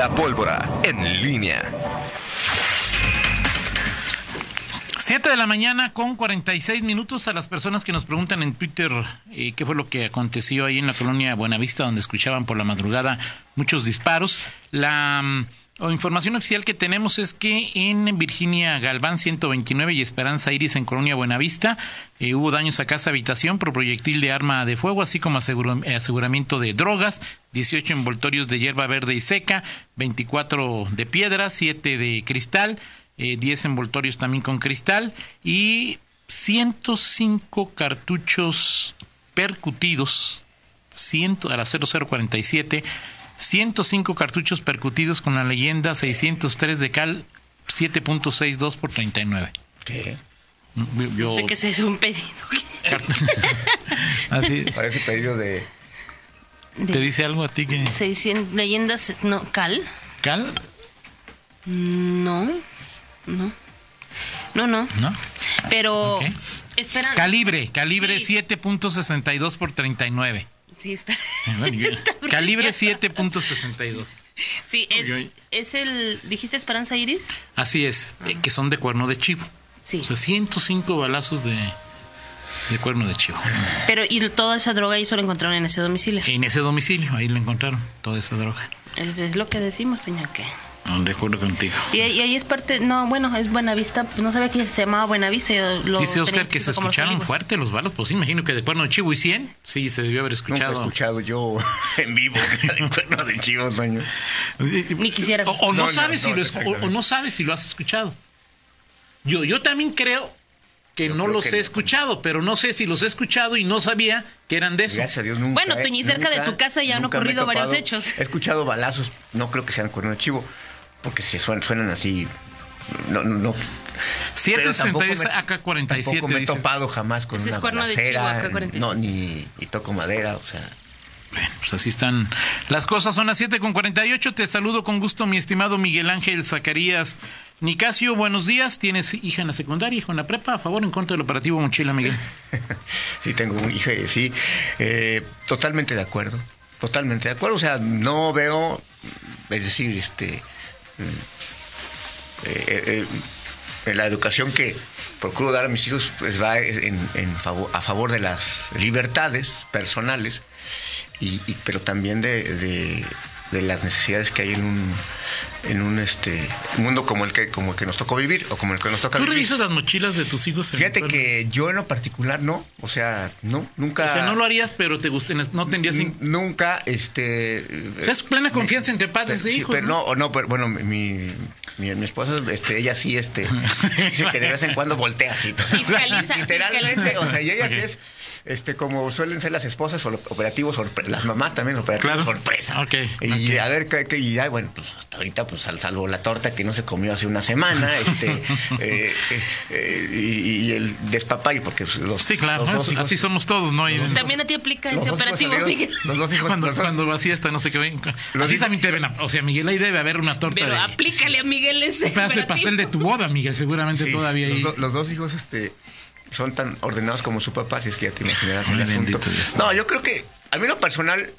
La pólvora en línea. 7 de la mañana con 46 minutos a las personas que nos preguntan en Twitter eh, qué fue lo que aconteció ahí en la colonia Buenavista, donde escuchaban por la madrugada muchos disparos. La o información oficial que tenemos es que en Virginia Galván 129 y Esperanza Iris en Colonia Buenavista eh, hubo daños a casa habitación por proyectil de arma de fuego, así como eh, aseguramiento de drogas, 18 envoltorios de hierba verde y seca, 24 de piedra, 7 de cristal, 10 envoltorios también con cristal y 105 cartuchos percutidos 100, a la 0047 105 cartuchos percutidos con la leyenda 603 de cal 7.62 por 39. ¿Qué? Yo... No sé que ese es un pedido. Así. Parece pedido de... ¿Te dice algo a ti que...? 600 leyendas... No, ¿Cal? ¿Cal? No. No. No, no. ¿No? Pero... Okay. Esperan... Calibre. Calibre sí. 7.62 por 39. Sí, está. Calibre 7.62. Sí, es, es el. ¿Dijiste Esperanza Iris? Así es, eh, que son de cuerno de chivo. Sí. O sea, 105 balazos de, de cuerno de chivo. Pero, ¿y toda esa droga ahí solo encontraron en ese domicilio? En ese domicilio, ahí lo encontraron, toda esa droga. Es lo que decimos, doña, que. De acuerdo contigo. Y, ahí es parte, no, bueno, es Buenavista, pues no sabía que se llamaba Buenavista. Lo Dice Oscar que se escucharon fuerte los balos, pues imagino que de cuerno de chivo y 100, sí, se debió haber escuchado. Nunca he escuchado yo en vivo de cuerno de chivo. Ni quisiera. O, no, sabes si lo o, no sabes si lo has escuchado. Yo, yo también creo que no los he escuchado, pero no sé si los he escuchado y no sabía que eran de eso. Gracias a Dios, nunca. Bueno, Toñi, cerca de tu casa ya han ocurrido varios hechos. He escuchado balazos, no creo que sean cuerno de chivo porque si suenan, suenan así, no, no, 766 AK-47. Tampoco me he topado jamás con una balacera, no, ni y toco madera, o sea... Bueno, pues así están las cosas. Son las 7 con 48. Te saludo con gusto, mi estimado Miguel Ángel Zacarías Nicasio. Buenos días. ¿Tienes hija en la secundaria, hijo en la prepa? A favor en contra del operativo Mochila, Miguel. sí, tengo un hijo, sí. Eh, totalmente de acuerdo. Totalmente de acuerdo. O sea, no veo, es decir, este eh, eh, eh, la educación que procuro dar a mis hijos pues va a favor de las libertades personales, y, pero también de, de las necesidades que hay en un en un este mundo como el que como el que nos tocó vivir o como el que nos toca ¿Tú vivir. revisas las mochilas de tus hijos? Fíjate que yo en lo particular no, o sea, no, nunca. O sea, no lo harías, pero te guste, no tendrías. Nunca, este. O sea, es plena confianza entre padres e hijos. Pero no, no, pero bueno, mi, mi, mi, esposa, este, ella sí, este, dice que de vez en cuando voltea así. Fiscaliza, literalmente, o sea, y ella sí es este como suelen ser las esposas operativos las mamás también operativos sorpresa. Y a ver que, y ya bueno pues hasta ahorita pues salvo la torta que no se comió hace una semana este eh, eh, eh, y, el despapayo porque los sí claro los dos así somos todos no también a ti aplica ese operativo Miguel. los dos hijos cuando, cuando va siesta no sé qué ven a ti también te deben o sea Miguel ahí debe haber una torta pero de, aplícale a Miguel ese un pedazo de pastel de tu boda Miguel seguramente todavía ahí. los dos hijos este son tan ordenados como su papá, si es que ya te imaginarás el asunto. No, yo creo que, a mí lo personal,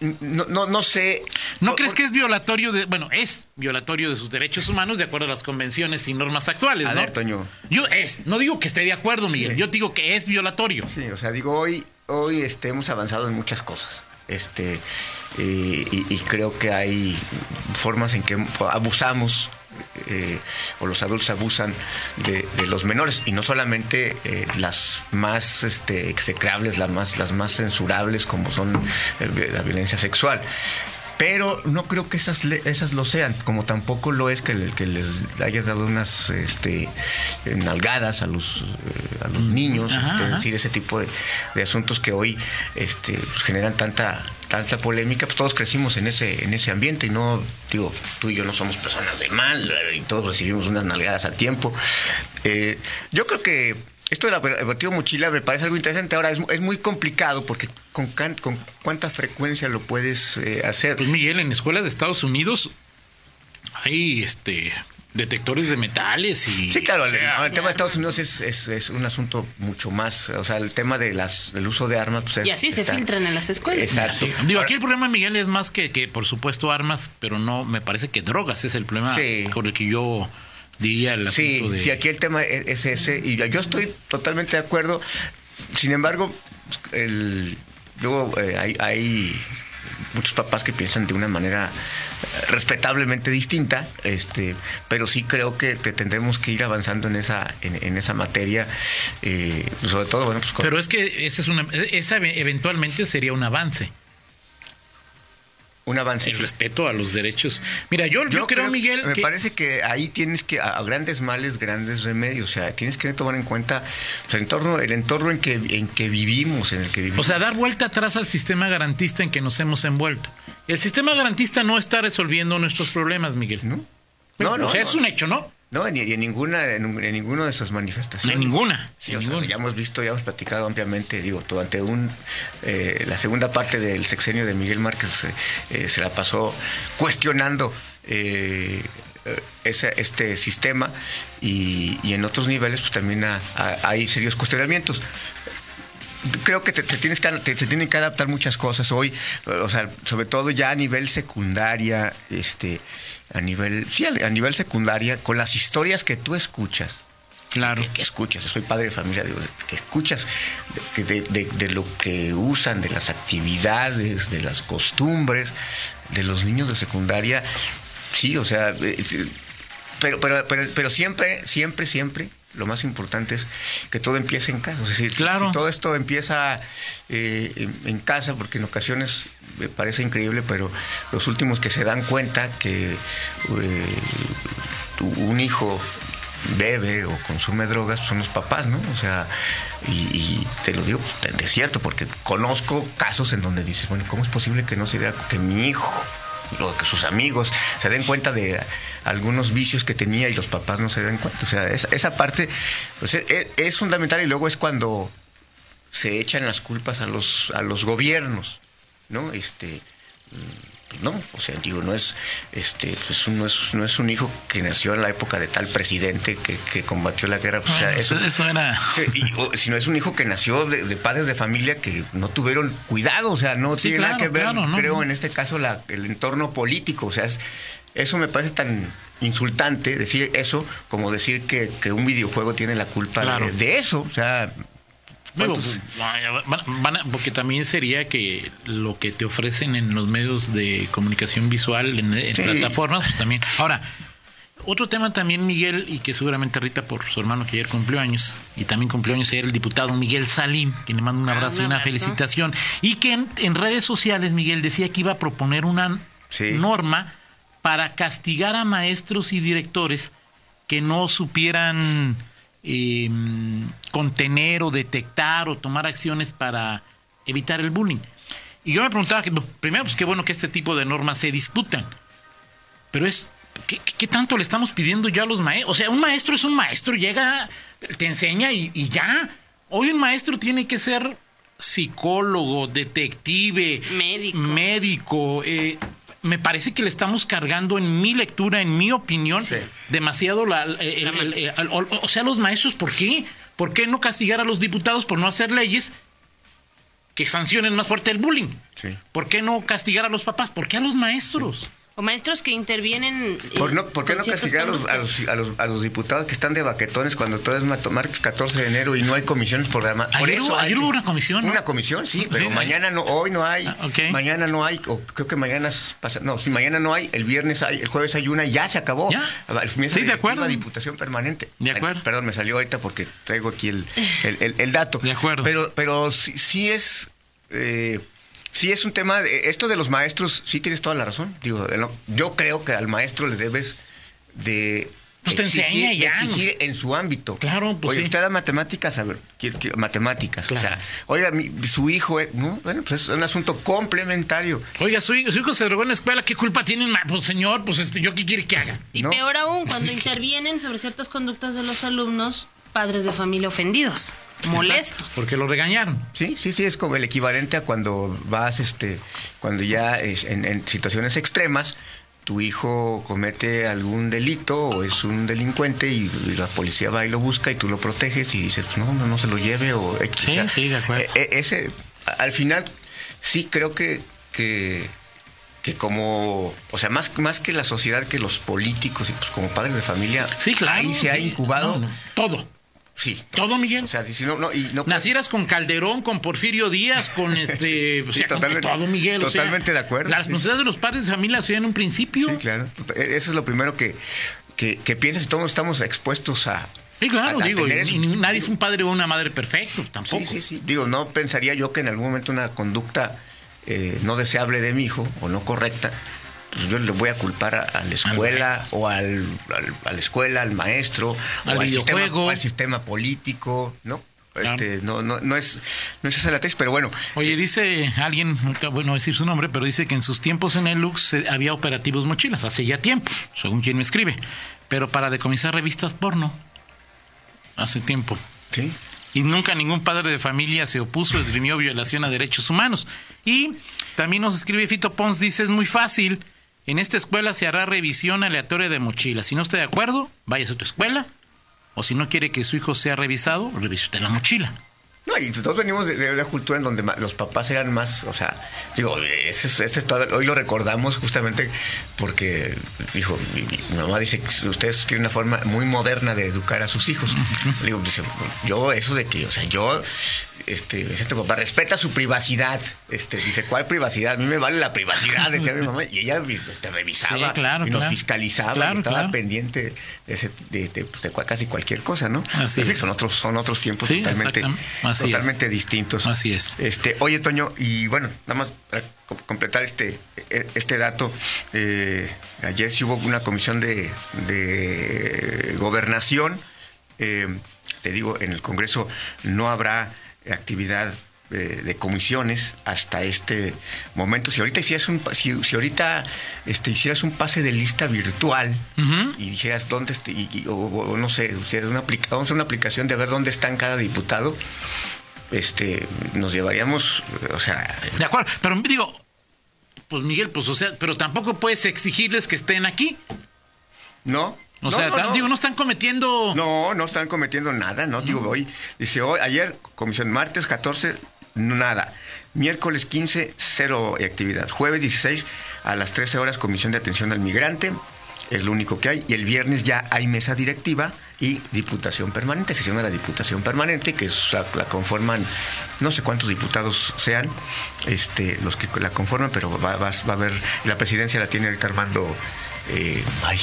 no, no, no sé. ¿No crees que es violatorio de, bueno, es violatorio de sus derechos humanos de acuerdo a las convenciones y normas actuales, a ¿no? Ver, Toño. Yo es, no digo que esté de acuerdo, Miguel, yo digo que es violatorio. Sí, o sea, digo, hoy, hoy este, hemos avanzado en muchas cosas. Este, y, y creo que hay formas en que abusamos eh, o los adultos abusan de, los menores. Y no solamente eh, las más este, execrables, las más, las más censurables como son eh, la violencia sexual pero no creo que esas esas lo sean, como tampoco lo es que, que les hayas dado unas este, nalgadas a los, a los mm. niños, este, decir, ese tipo de, asuntos que hoy este, pues, generan tanta tanta polémica, pues todos crecimos en ese en ese ambiente y no digo tú y yo no somos personas de mal y todos recibimos unas nalgadas a tiempo. Eh, yo creo que esto del operativo mochila me parece algo interesante. Ahora es, muy complicado porque con, con cuánta frecuencia lo puedes eh, hacer. Pues Miguel, en escuelas de Estados Unidos hay este detectores de metales y... Sí, claro, el, o sea, no, el tema de Estados Unidos es, es, es un asunto mucho más, o sea, el tema de las del uso de armas. Pues, Y es- así se filtran en las escuelas. Exacto. Sí. Digo, Ahora- aquí el problema, Miguel, es más que, que, por supuesto, armas, pero no, me parece que drogas es el problema Sí. con el que yo diría el Sí, de... sí, aquí el tema es, es ese, y yo estoy totalmente de acuerdo. Sin embargo, el, luego eh, hay, hay muchos papás que piensan de una manera eh, respetablemente distinta, este, pero sí creo que, que tendremos que ir avanzando en esa, en, en esa materia, eh, sobre todo, bueno, pues con- Pero es que ese es una, esa eventualmente sería un avance, un avance. el respeto a los derechos. Mira, yo, yo, creo, Miguel, me que... parece que ahí tienes que, a, grandes males, grandes remedios. O sea, tienes que tomar en cuenta pues, el entorno, el entorno en que, en que vivimos, en el que vivimos. O sea, dar vuelta atrás al sistema garantista en que nos hemos envuelto. El sistema garantista no está resolviendo nuestros problemas, Miguel. ¿no? No, no. o sea, no. es un hecho, ¿no? No, ni, ni en ninguna, en, en ninguna de esas No manifestaciones. hay ninguna. Sí, en o sea, ninguna. ya hemos visto, ya hemos platicado ampliamente, digo, durante un, eh, la segunda parte del sexenio de Miguel Márquez eh, eh, se la pasó cuestionando eh, ese- este sistema y, y en otros niveles pues también ha- ha- hay serios cuestionamientos creo que te, te tienes que te- se tienen que adaptar muchas cosas hoy, o sea, sobre todo ya a nivel secundaria, este, a nivel, sí, a, nivel secundaria, con las historias que tú escuchas, Claro. que, que escuchas, soy padre de familia, digo, que escuchas de, de- de- de lo que usan, de las actividades, de las costumbres de los niños de secundaria, sí, o sea, eh, pero, pero, pero, pero siempre, siempre, siempre, lo más importante es que todo empiece en casa. Es decir, si- Claro. si todo esto empieza eh, en, en casa, porque en ocasiones me parece increíble, pero los últimos que se dan cuenta que eh, un hijo bebe o consume drogas son los papás, ¿no? O sea, y, y te lo digo de, de cierto, porque conozco casos en donde dices, bueno, ¿cómo es posible que no se dé que mi hijo o que sus amigos se den cuenta de algunos vicios que tenía y los papás no se den cuenta? O sea, esa, esa parte pues, es, es fundamental y luego es cuando se echan las culpas a los a los gobiernos, ¿no? Este pues no, o sea, digo, no es, este, pues no es, no es un hijo que nació en la época de tal presidente que, que combatió la guerra, pues, o sea, Bueno, eso, eso era... Y- o- sino es un hijo que nació de, de padres de familia que no tuvieron cuidado, o sea, no Sí, tiene nada que ver, claro, no, creo, en este caso, la- el entorno político, o sea, es- eso me parece tan insultante decir eso como decir que, que un videojuego tiene la culpa de- Claro. de, eso, o sea, Digo, ¿cuántos- van- a- porque también sería que lo que te ofrecen en los medios de comunicación visual, en, en Sí. plataformas, pues también. Ahora, otro tema también, Miguel, y que seguramente Rita por su hermano que ayer cumplió años, y también cumplió años ayer el diputado Miguel Salim, quien le mando un abrazo un y una felicitación, y que en, en redes sociales, Miguel, decía que iba a proponer una Sí. norma para castigar a maestros y directores que no supieran eh, contener o detectar o tomar acciones para evitar el bullying. Y yo me preguntaba, que, primero, pues qué bueno que este tipo de normas se discutan, pero es, ¿qué, qué- qué tanto le estamos pidiendo ya a los maestros? O sea, un maestro es un maestro, llega, te enseña y, y ya. Hoy un maestro tiene que ser psicólogo, detective, Médico. médico, eh, me parece que le estamos cargando en mi lectura, en mi opinión, Sí. demasiado la, el- el- el- el- o, o sea, los maestros, ¿por qué? ¿Por qué no castigar a los diputados por no hacer leyes que sancionen más fuerte el bullying? Sí. ¿Por qué no castigar a los papás? ¿Por qué a los maestros? O maestros que intervienen. ¿Por, no, ¿por qué no castigar a los, a, los, a, los, a los diputados que están de baquetones cuando todo es mato- martes 14 de enero y no hay comisiones programadas? Por Ayer eso ayer hubo una comisión, ¿no? Una comisión, sí, pero mañana no, hoy no hay. Ah. Mañana no hay, o creo que mañana pasa- no, si mañana no hay, el viernes hay, el jueves hay una, ya se acabó. Ya. El Sí, de acuerdo. Diputación permanente. De acuerdo. perdón, me salió ahorita porque traigo aquí el, el, el- el dato. De acuerdo. Pero, pero sí, sí es. eh, Sí es un tema, de- esto de los maestros, sí tienes toda la razón. Digo, yo creo que al maestro le debes de Pues te enseña de ya. exigir en su ámbito. Claro, pues Oye, sí. usted da matemáticas, a ver, quiero- quiero- matemáticas. Claro. O sea, oiga, mi- su hijo, eh, no, bueno, pues es un asunto complementario. Oiga, su, hijo- su hijo se drogó en la escuela, ¿qué culpa tiene? Pues señor, pues este, ¿yo qué quiere que haga? Y ¿no? peor aún, cuando intervienen sobre ciertas conductas de los alumnos, padres de familia ofendidos, molestos. Porque lo regañaron. Sí, sí, sí, es como el equivalente a cuando vas, este, cuando ya es en, en situaciones extremas, tu hijo comete algún delito o es un delincuente y, y la policía va y lo busca y tú lo proteges y dices, no, no, no se lo lleve o... Sí, sí, de acuerdo. E- e- ese, al final, sí creo que, que, que como, o sea, más, más que la sociedad, que los políticos y pues como padres de familia, Sí, claro. ahí se ha incubado, No, no, Todo. Sí. Todo, Miguel. O sea, si no, no, y no Nacieras con Calderón, con Porfirio Díaz, con este. o sea, con totalmente- todo, Miguel. o sea, totalmente de acuerdo, La sí. responsabilidad de los padres de familia se en un principio. Sí, claro. E- Eso es lo primero que, que, que piensas y todos estamos expuestos a. Sí, claro, a- a digo, y nadie es un padre o una madre perfecto, tampoco. Sí, sí, sí. Digo, no pensaría yo que en algún momento una conducta eh, no deseable de mi hijo o no correcta, pues yo le voy a culpar a, a la escuela o al, al- a la escuela, al maestro, Al o, al sistema, o al sistema político, ¿no? Este, no, no, no es, no es esa la tesis, pero bueno, Oye, dice alguien, bueno, decir su nombre, pero dice que en sus tiempos en el Lux eh, había operativos mochilas, hace ya tiempo, según quien me escribe, pero para decomisar revistas porno, hace tiempo. sí. Y nunca ningún padre de familia se opuso, esgrimió violación a derechos humanos. Y también nos escribe Fito Pons, dice, es muy fácil, en esta escuela se hará revisión aleatoria de mochilas. Si no está de acuerdo, váyase a tu escuela. O si no quiere que su hijo sea revisado, revise usted la mochila. No, y todos venimos de, una cultura en donde los papás eran más, o sea, digo, ese, es- ese hoy lo recordamos justamente porque, hijo, mi, mi mamá dice que ustedes tienen una forma muy moderna de educar a sus hijos. Digo, dice, yo eso de que, o sea, yo, este, dice tu papá, respeta su privacidad. Este, dice, ¿cuál privacidad? A mí me vale la privacidad, decía mi mamá. Y ella este, revisaba Sí, claro, y nos claro. fiscalizaba Claro, y estaba pendiente de, ese- de- de, pues, de casi cualquier cosa, ¿no? Así En fin, son otros, son otros tiempos Sí, totalmente, es. totalmente distintos. Así es. Este, oye, Toño, y bueno, nada más para co- completar este, e- este dato, eh, ayer sí hubo una comisión de, de gobernación. eh, te digo, en el Congreso no habrá actividad eh, de comisiones hasta este momento. Si ahorita hicieras un, si, si ahorita este, hicieras un pase de lista virtual y dijeras dónde este, y- y- o, o no sé, o sea, una vamos a una aplicación de ver dónde están cada diputado, este, nos llevaríamos, o sea, De acuerdo, pero digo, pues Miguel, pues o sea, pero tampoco puedes exigirles que estén aquí. no. O no, sea, no, no. digo, no están cometiendo... No, no están cometiendo nada, ¿no? Digo, hoy, dice, hoy, ayer, comisión, martes 14, nada. Miércoles 15, cero actividad. Jueves 16, a las 13 horas, comisión de atención al migrante. Es lo único que hay. Y el viernes ya hay mesa directiva y diputación permanente, sesión de la diputación permanente, que es- la, la conforman, no sé cuántos diputados sean, este, los que la conforman, pero va, va- va a haber, la presidencia la tiene ahorita Armando. eh, ay,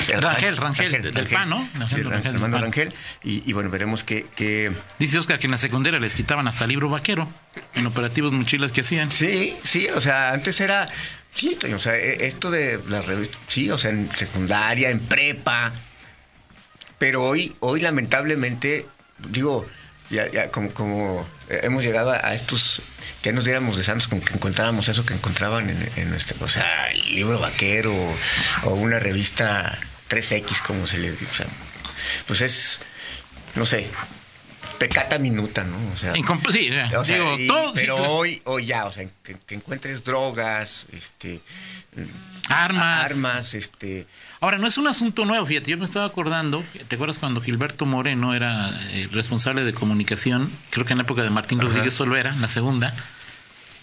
se- Rangel, Rangel, del PAN, ¿no? Sí, Rangel, Rangel Armando. Rangel. Y, y bueno, veremos que, que... Dice Oscar que en la secundaria les quitaban hasta libro vaquero en operativos mochilas que hacían. Sí, sí, o sea, antes era... Sí, o sea, e- esto de las revistas, sí, o sea, en secundaria, en prepa, pero hoy, hoy lamentablemente, digo, ya, ya como, como eh, hemos llegado a, estos, que nos diéramos de santos con que encontráramos eso que encontraban en, en nuestra, o sea, el libro vaquero o una revista 3X, como se les dice, o sea, pues es, no sé, pecata minuta, ¿no? O sea, sí, o sea, digo, y- todo, sí, pero claro. hoy, hoy ya, o sea, que, que encuentres drogas, este, armas. armas, este, Ahora, no es un asunto nuevo, fíjate, yo me estaba acordando, ¿te acuerdas cuando Gilberto Moreno era eh, responsable de comunicación? Creo que en la época de Martín Rodríguez Solvera, la segunda,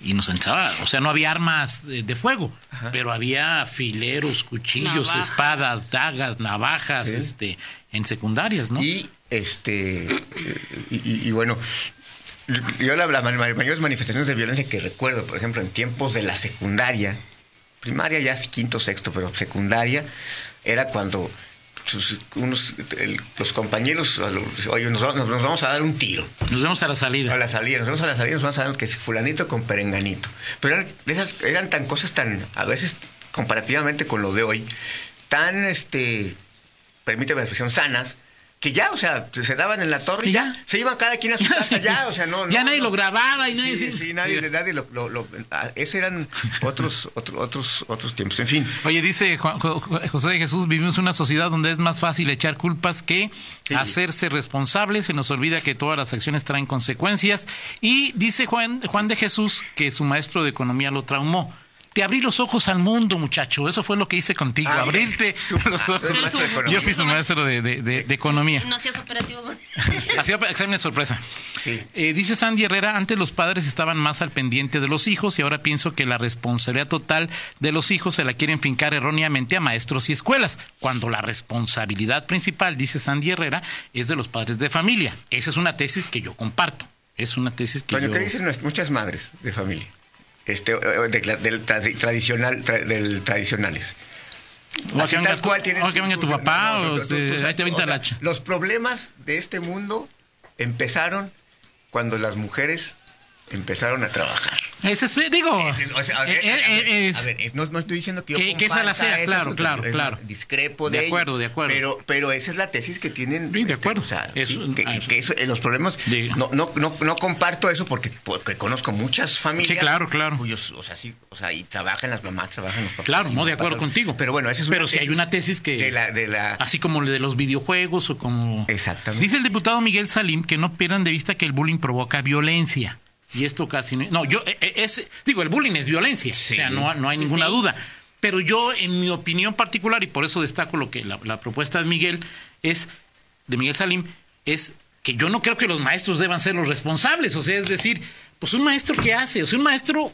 y nos echaba, o sea, no había armas de, de fuego, pero había fileros, cuchillos, Navajas. espadas, dagas, navajas, Sí. este, en secundarias, ¿no? y este, y, y- y bueno, yo la, la ma- mayores manifestaciones de violencia que recuerdo, por ejemplo, en tiempos de la secundaria, primaria ya es quinto, sexto, pero secundaria, era cuando unos, el- los compañeros, los- oye, nos, vamos- nos vamos a dar un tiro. Nos vemos a la salida. A la salida, nos vamos a la salida, nos vamos a dar que es fulanito con perenganito. Pero eran, esas, eran tan cosas tan, a veces, comparativamente con lo de hoy, tan, este, permíteme la expresión, sanas, que ya, o sea, se daban en la torre y ya, ya. se iban cada quien a su casa, ya, o sea, no. Ya nadie no. lo grababa y nadie... Sí, sí, nadie, nadie lo, lo, lo- ah, ese eran otros, otros, otros, otros tiempos. En fin, Oye, dice Juan- Jo- Jo- José de Jesús, vivimos en una sociedad donde es más fácil echar culpas que Sí. hacerse responsables. Se nos olvida que todas las acciones traen consecuencias. Y dice Juan, Juan de Jesús que su maestro de economía lo traumó. Te abrí los ojos al mundo, muchacho. Eso fue lo que hice contigo, Ah, abrirte los ojos. Yo fui su maestro de, de- de- de economía. No hacías operativo. Hacía exámenes sorpresa. Sí. Eh, dice Sandy Herrera, antes los padres estaban más al pendiente de los hijos y ahora pienso que la responsabilidad total de los hijos se la quieren fincar erróneamente a maestros y escuelas, cuando la responsabilidad principal, dice Sandy Herrera, es de los padres de familia. Esa es una tesis que yo comparto. Es una tesis que Bueno, yo... ¿qué dicen nuestras- muchas madres de familia? Este, eh, de- del tradi- tradicional, tra- del tradicionales. O Así que venga tal tu- cual tienen o que venga tu papá, no, no, o no, tú- tú- ahí te o sea. Los problemas de este mundo empezaron cuando las mujeres empezaron a trabajar. Ese es, digo... O sea, a ver, a ver, es- a ver, no, no estoy diciendo que yo Que- que esa la sea, eso, claro, claro, claro. Discrepo De de, ello, acuerdo, de acuerdo. Pero, pero esa es la tesis que tienen. Sí, de acuerdo. o sea, que, ah, que eso, eh, los problemas. No, no, no, no comparto eso porque, porque conozco muchas familias. Sí, claro, claro. Cuyos, o sea, sí, o sea, y trabajan las mamás, trabajan los papás. Claro, no, de acuerdo papás. contigo. Pero bueno, esa es una Pero si hay una tesis que... De la, de la, Así como de los videojuegos o como... Exactamente. Dice el diputado Miguel Salim que no pierdan de vista que el bullying provoca violencia. Y esto casi... No, no, yo... eh, eh, Es, digo, el bullying es violencia. Sí. O sea, no, no hay ninguna Sí. duda. Pero yo, en mi opinión particular, y por eso destaco lo que la, la propuesta de Miguel es... De Miguel Salim, es que yo no creo que los maestros deban ser los responsables. O sea, es decir, pues un maestro ¿qué hace? O sea, un maestro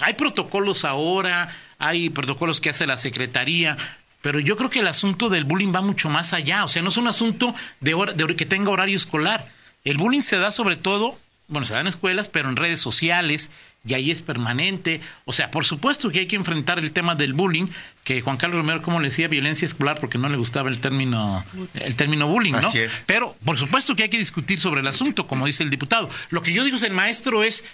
hay protocolos ahora, hay protocolos que hace la Secretaría, pero yo creo que el asunto del bullying va mucho más allá. O sea, no es un asunto de, hora- de que tenga horario escolar. El bullying se da sobre todo, bueno, se da en escuelas, pero en redes sociales, y ahí es permanente. O sea, por supuesto que hay que enfrentar el tema del bullying, que Juan Carlos Romero, como le decía, violencia escolar, porque no le gustaba el término, el término bullying, ¿no? Así es. Pero, por supuesto que hay que discutir sobre el asunto, como dice el diputado. Lo que yo digo es el maestro es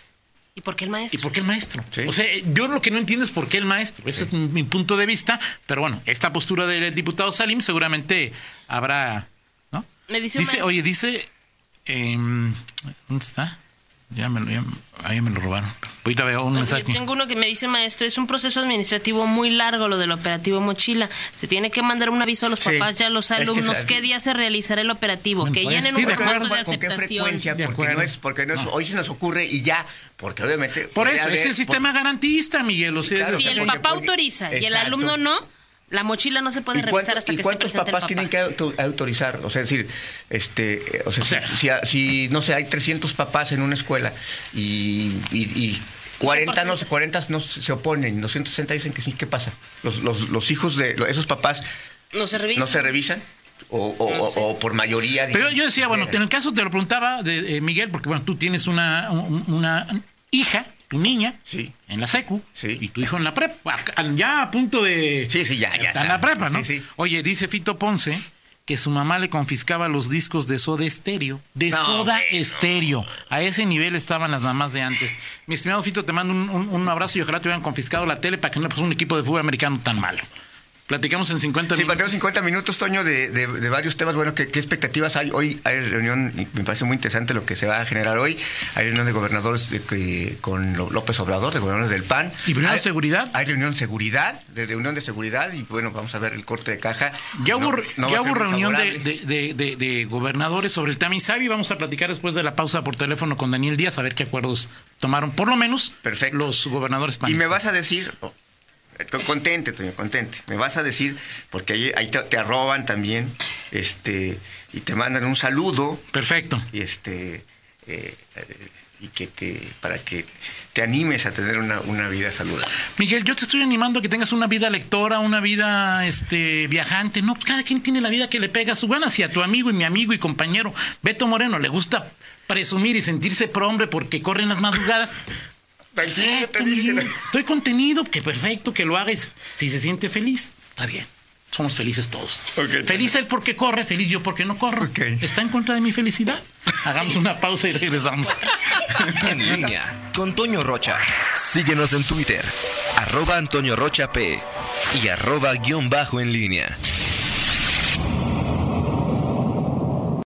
¿Y por qué el maestro? ¿Y por qué el maestro? Sí. O sea, yo lo que no entiendo es por qué el maestro. Ese es mi punto de vista. Pero bueno, esta postura del diputado Salim seguramente habrá. ¿no? Me dice oye, dice. em, ¿Dónde está? Ya me, lo, ya, ahí me lo robaron. Ahorita veo un Yo mensaje. tengo uno que me dice maestro, es un proceso administrativo muy largo lo del operativo mochila. Se tiene que mandar un aviso a los Sí. papás y a los Es que alumnos es qué día se realizará el operativo, Bueno, que pues, llenen sí, un de acuerdo. contrato de ¿Con qué aceptación. frecuencia? De Porque no es, porque no es, hoy se nos ocurre y ya, porque obviamente. Por eso, es haber- el sistema garantista, Miguel. O sea, claro, es- Si el porque- papá porque- autoriza y el Exacto. alumno no, la mochila no se puede ¿Y, revisar cuánto- hasta y que esté cuántos papás el papá. tienen que auto- autorizar? O sea, es decir, este, o sea, O sea- si, si- si, no sé, hay 300 papás en una escuela y, y, y 40 no, se- 40 no se oponen, 260 dicen que sí, ¿qué pasa? Los, los, los hijos de lo- esos papás No se revisa. no se revisan o, o- No sé. o por mayoría. Pero yo decía, bueno, en el caso te lo preguntaba de eh, Miguel, porque bueno, tú tienes una, un- una hija, tu niña, Sí. en la secu, Sí. y tu hijo en la prepa, ya a punto de... Sí, sí, ya, ya está en la prepa, ¿no? Sí. Oye, dice Fito Ponce que su mamá le confiscaba los discos de Soda Estéreo, de No, Soda no. Estéreo. A ese nivel estaban las mamás de antes. Mi estimado Fito, te mando un, un- un abrazo y ojalá te hubieran confiscado la tele para que no le un equipo de fútbol americano tan malo. Platicamos en 50 Sí, minutos. tenemos 50 minutos, Toño, de, de- de varios temas. Bueno, ¿qué, qué expectativas hay? Hoy hay reunión, y me parece muy interesante lo que se va a generar hoy. Hay reunión de gobernadores de con López Obrador, de gobernadores del PAN. ¿Y reunión de seguridad? Hay reunión de seguridad, de reunión de seguridad, y bueno, vamos a ver el corte de caja. Ya hubo, No- no ya reunión de, gobernadores sobre el tema Insabi. Vamos a platicar después de la pausa por teléfono con Daniel Díaz a ver qué acuerdos tomaron, por lo menos, Perfecto. los gobernadores Y panistas. me vas a decir, contente, Toño, contente. Me vas a decir, porque ahí, ahí te, te arroban también, este, y te mandan un saludo, Perfecto. y este, eh, eh, y que te, para que te animes a tener una, una vida saludable. Miguel, yo te estoy animando a que tengas una vida lectora, una vida este, viajante. No, cada quien tiene la vida que le pega a su gana. Si a tu amigo y mi amigo y compañero Beto Moreno le gusta presumir y sentirse pro-hombre porque corren las madrugadas, Tranquilo, te dije. Estoy contenido, que perfecto, que lo hagas. Si se siente feliz, está bien. Somos felices todos. Feliz él porque corre, feliz yo porque no corro. ¿Está en contra de mi felicidad? Hagamos una pausa y regresamos. En línea con Toño Rocha. Síguenos en Twitter, arroba Antonio Rocha P y arroba guion bajo en línea.